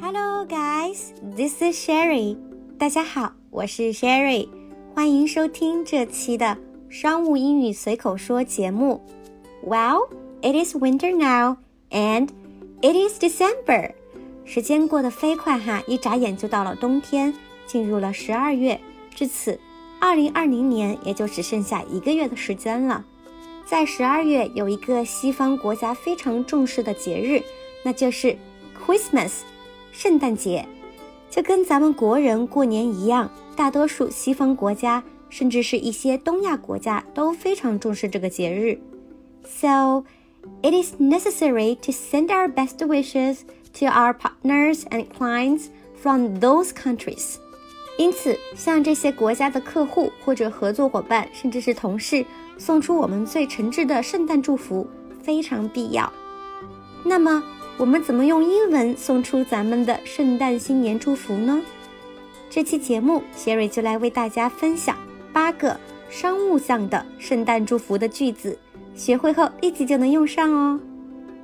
Hello, guys. This is Sherry. 大家好，我是 Sherry，欢迎收听这期的商务英语随口说节目。Well, it is winter now, and it is December. 时间过得飞快哈，一眨眼就到了冬天，进入了十二月。至此，二零二零年也就只剩下一个月的时间了。在十二月有一个西方国家非常重视的节日，那就是 Christmas，圣诞节。就跟咱们国人过年一样，大多数西方国家，甚至是一些东亚国家都非常重视这个节日。So it is necessary to send our best wishes to our partners and clients from those countries. 因此，向这些国家的客户或者合作伙伴，甚至是同事，送出我们最诚挚的圣诞祝福非常必要。那么，我们怎么用英文送出咱们的圣诞新年祝福呢？这期节目，谢瑞就来为大家分享八个商务向的圣诞祝福的句子，学会后立即就能用上哦。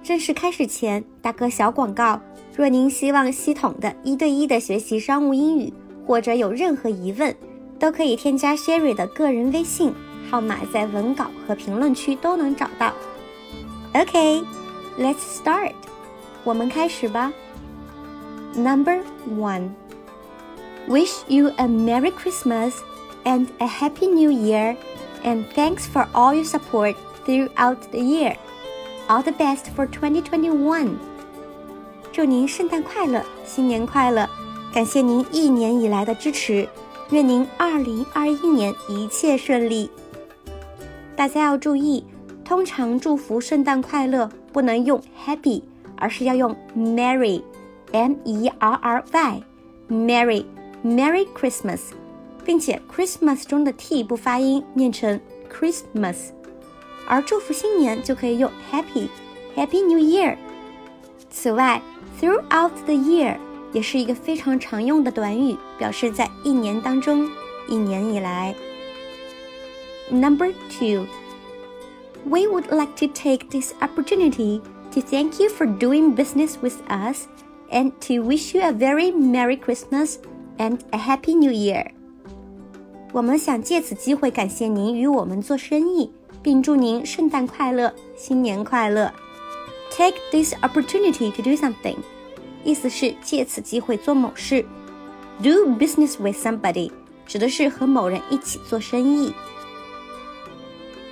正式开始前，打个小广告：若您希望系统的一对一的学习商务英语，或者有任何疑问，都可以添加 Sherry 的个人微信，号码在文稿和评论区都能找到。OK，let's start。我们开始吧。Number one, wish you a Merry Christmas and a Happy New Year, and thanks for all your support throughout the year. All the best for 2021. 祝您圣诞快乐，新年快乐！感谢您一年以来的支持，愿您2021年一切顺利。大家要注意，通常祝福圣诞快乐不能用 Happy。 而是要用 Merry，M E R R Y，Merry，Merry Christmas，并且 Christmas 中的 T 不发音，念成 Christmas。而祝福新年就可以用 Happy，Happy New Year。此外，Throughout the year 也是一个非常常用的短语，表示在一年当中，一年以来。Number two, we would like to take this opportunity to thank you for doing business with us and to wish you a very Merry Christmas and a Happy New Year. 我们想借此机会感谢您与我们做生意，并祝您圣诞快乐、新年快乐。Take this opportunity to do something，意思是借此机会做某事。Do business with somebody 指的是和某人一起做生意。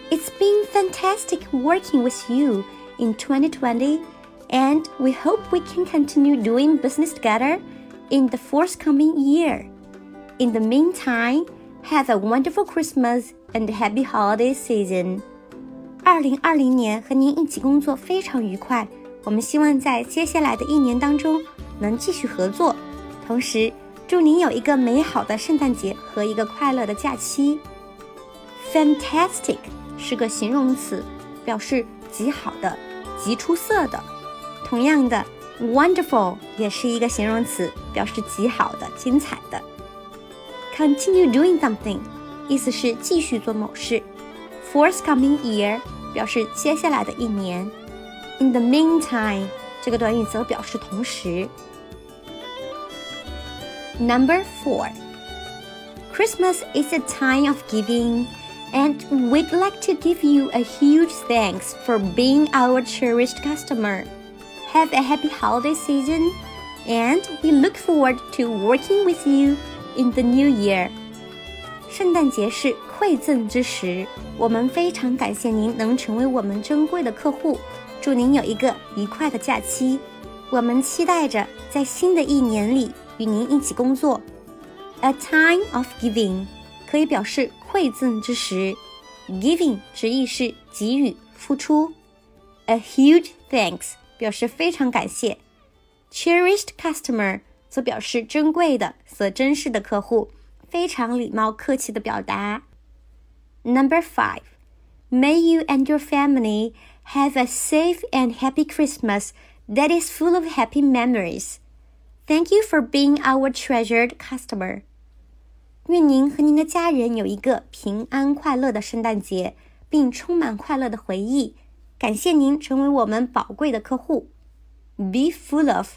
It's been fantastic working with you in 2020, and we hope we can continue doing business together in the forthcoming year. In the meantime, have a wonderful Christmas and happy holiday season. 二零二零年和您一起工作非常愉快，我们希望在接下来的一年当中能继续合作，同时祝您有一个美好的圣诞节和一个快乐的假期。Fantastic 是个形容词，表示极好的。 极出色的。同样的，wonderful 也是一个形容词，表示极好的、精彩的。Continue doing something，意思是继续做某事。Forthcoming year 表示接下来的一年。In the meantime 这个短语则表示同时。Number four. Christmas is a time of giving and we'd like to give you a huge thanks for being our cherished customer. Have a happy holiday season, and we look forward to working with you in the new year. 圣诞节是馈赠之时，我们非常感谢您能成为我们珍贵的客户，祝您有一个愉快的假期。我们期待着在新的一年里与您一起工作。A time of giving 可以表示 馈赠之时，giving 直译是给予、付出。A huge thanks 表示非常感谢。Cherished customer 则表示珍贵的、所珍视的客户，非常礼貌客气的表达。Number five, may you and your family have a safe and happy Christmas that is full of happy memories. Thank you for being our treasured customer. 愿您和您的家人有一个平安快乐的圣诞节，并充满快乐的回忆。感谢您成为我们宝贵的客户。Be full of，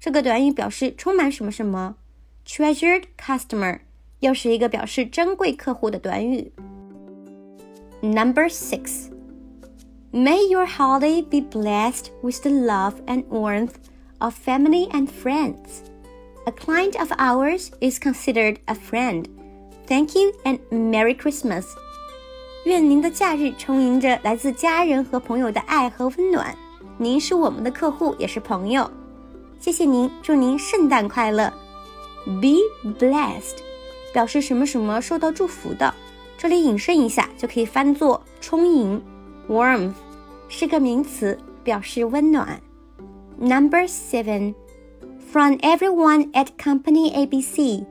这个短语表示充满什么什么。Treasured customer 又是一个表示珍贵客户的短语。Number six. May your holiday be blessed with the love and warmth of family and friends. A client of ours is considered a friend. Thank you and Merry Christmas. 愿您的假日充盈着来自家人和朋友的爱和温暖。您是我们的客户，也是朋友。谢谢您，祝您圣诞快乐。Be blessed，表示什么什么受到祝福的。这里引申一下，就可以翻作充盈。Warmth 是个名词，表示温暖。Number seven. From everyone at Company ABC,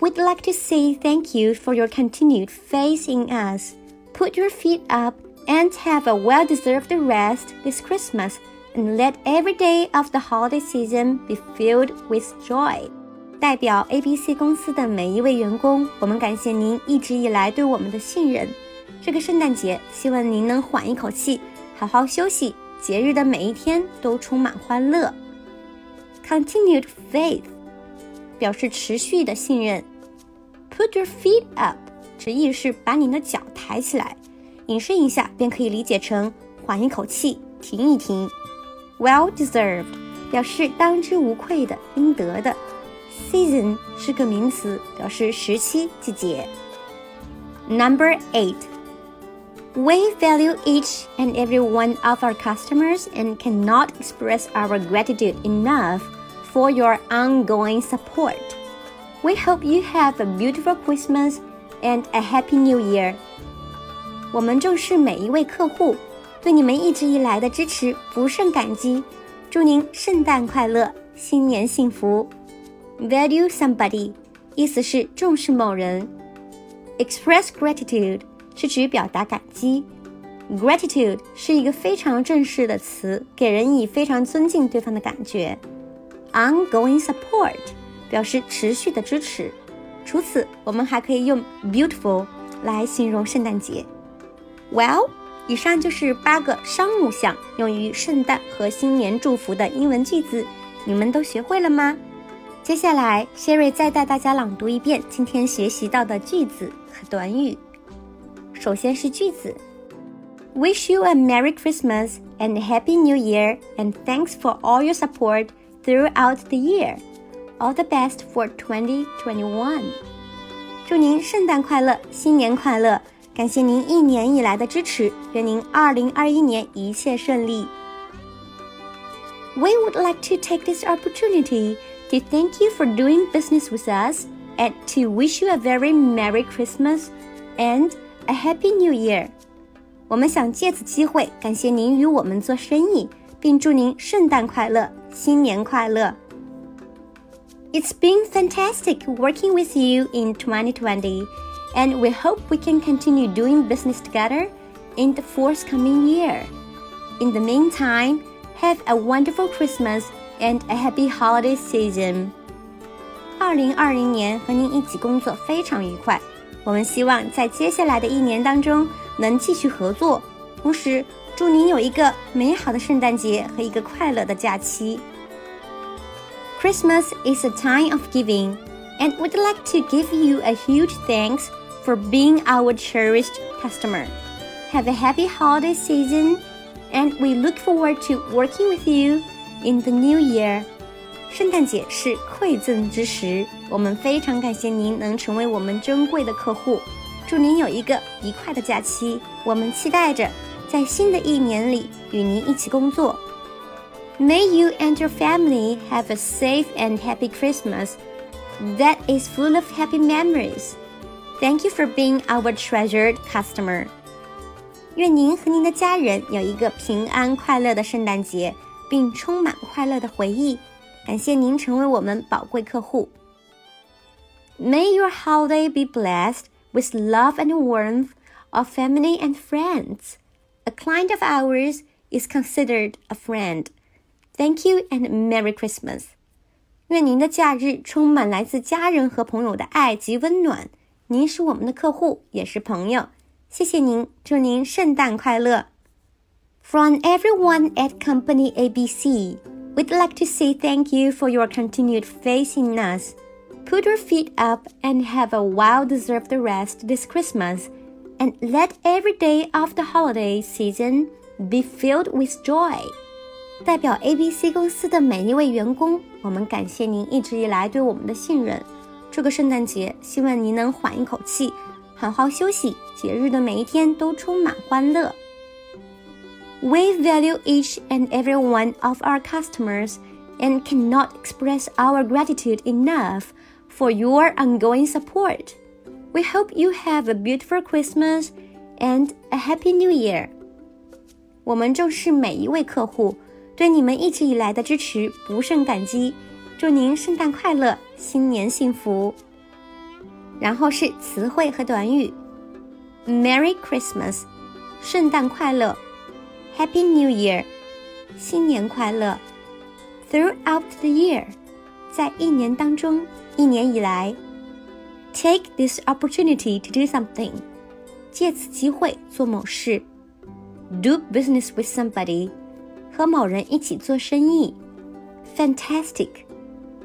we'd like to say thank you for your continued faith in us. Put your feet up and have a well deserved rest this Christmas, and let every day of the holiday season be filled with joy. 代表 ABC 公司的每一位员工，我们感谢您一直以来对我们的信任。这个圣诞节，希望您能缓一口气，好好休息。节日的每一天都充满欢乐。 Continued faith 表示持续的信任。Put your feet up 直译是把你的脚抬起来，引申一下便可以理解成缓一口气，停一停。Well deserved 表示当之无愧的，应得的。Season 是个名词，表示时期、季节。Number eight. We value each and every one of our customers and cannot express our gratitude enough for your ongoing support. We hope you have a beautiful Christmas and a happy New Year. 我们重视每一位客户，对你们一直以来的支持不胜感激。祝您圣诞快乐，新年幸福。Value somebody，意思是重视某人。Express gratitude 是指表达感激。Gratitude 是一个非常正式的词，给人以非常尊敬对方的感觉。Ongoing support 表示持续的支持。除此，我们还可以用 beautiful 来形容圣诞节。Well，以上就是八个商务项用于圣诞和新年祝福的英文句子，你们都学会了吗？接下来，Sherry 再带大家朗读一遍今天学习到的句子和短语。首先是句子：Wish you a Merry Christmas and a Happy New Year, and thanks for all your support throughout the year. All the best for 2021. 祝您圣诞快乐，新年快乐！感谢您一年以来的支持，愿您2021年一切顺利。We would like to take this opportunity to thank you for doing business with us and to wish you a very Merry Christmas and a Happy New Year。我们想借此机会感谢您与我们做生意，并祝您圣诞快乐，新年快乐。It's been fantastic working with you in 2020, and we hope we can continue doing business together in the forthcoming year. In the meantime, have a wonderful Christmas and a happy holiday season. 二零二零年和您一起工作非常愉快。 我们希望在接下来的一年当中能继续合作，同时祝您有一个美好的圣诞节和一个快乐的假期。Christmas is a time of giving, and we'd like to give you a huge thanks for being our cherished customer. Have a happy holiday season, and we look forward to working with you in the new year. 圣诞节是馈赠之时，我们非常感谢您能成为我们珍贵的客户。祝您有一个愉快的假期，我们期待着在新的一年里与您一起工作。May you and your family have a safe and happy Christmas that is full of happy memories. Thank you for being our treasured customer. 愿您和您的家人有一个平安快乐的圣诞节，并充满快乐的回忆。感谢您成为我们宝贵客户。May your holiday be blessed with love and warmth of family and friends. A client of ours is considered a friend. Thank you and Merry Christmas. 愿您的假日充满来自家人和朋友的爱及温暖。您是我们的客户，也是朋友。谢谢您，祝您圣诞快乐。From everyone at Company ABC. We'd like to say thank you for your continued faith in us. Put your feet up and have a well deserved rest this Christmas, and let every day of the holiday season be filled with joy. 代表 ABC 公司的每一位员工，我们感谢您一直以来对我们的信任。这个圣诞节，希望您能缓一口气，好好休息，节日的每一天都充满欢乐。 we value each and every one of our customers and cannot express our gratitude enough for your ongoing support. We hope you have a beautiful Christmas and a happy New Year. 我们重视每一位客户，对你们一直以来的支持不胜感激。祝您圣诞快乐，新年幸福。然后是词汇和短语：Merry Christmas，圣诞快乐。 Happy New Year，新年快乐。Throughout the year，在一年当中，一年以来。Take this opportunity to do something，借此机会做某事。Do business with somebody，和某人一起做生意。Fantastic，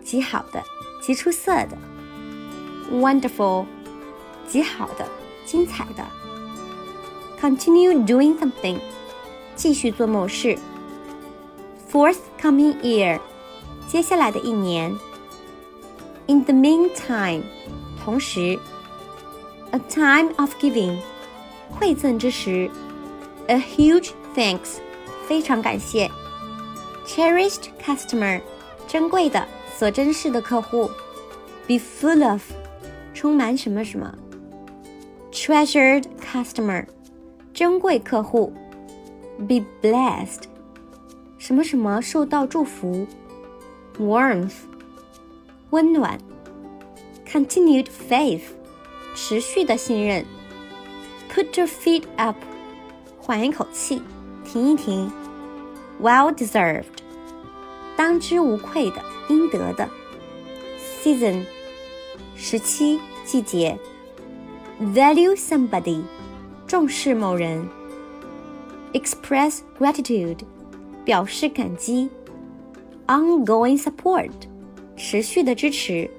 极好的，极出色的。Wonderful，极好的，精彩的。Continue doing something。 继续做某事。Forthcoming year，接下来的一年。In the meantime，同时。A time of giving，馈赠之时。A huge thanks，非常感谢。Cherished customer，珍贵的、所珍视的客户。Be full of，充满什么什么。Treasured customer，珍贵客户。 Be blessed，什么什么受到祝福，warmth，温暖，continued faith，持续的信任，put your feet up，缓一口气，停一停，well deserved，当之无愧的，应得的，season，时期，季节，value somebody，重视某人。Express gratitude，表示感激；ongoing support，持续的支持。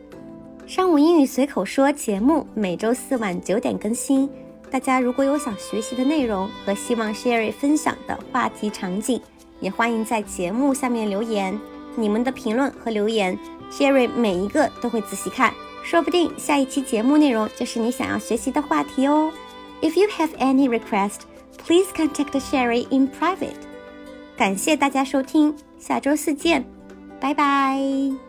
商务英语随口说节目每周四晚九点更新。大家如果有想学习的内容和希望 Sherry 分享的话题场景，也欢迎在节目下面留言。你们的评论和留言，Sherry 每一个都会仔细看，说不定下一期节目内容就是你想要学习的话题哦。If you have any request, please contact Sherry in private。感谢大家收听，下周四见，拜拜。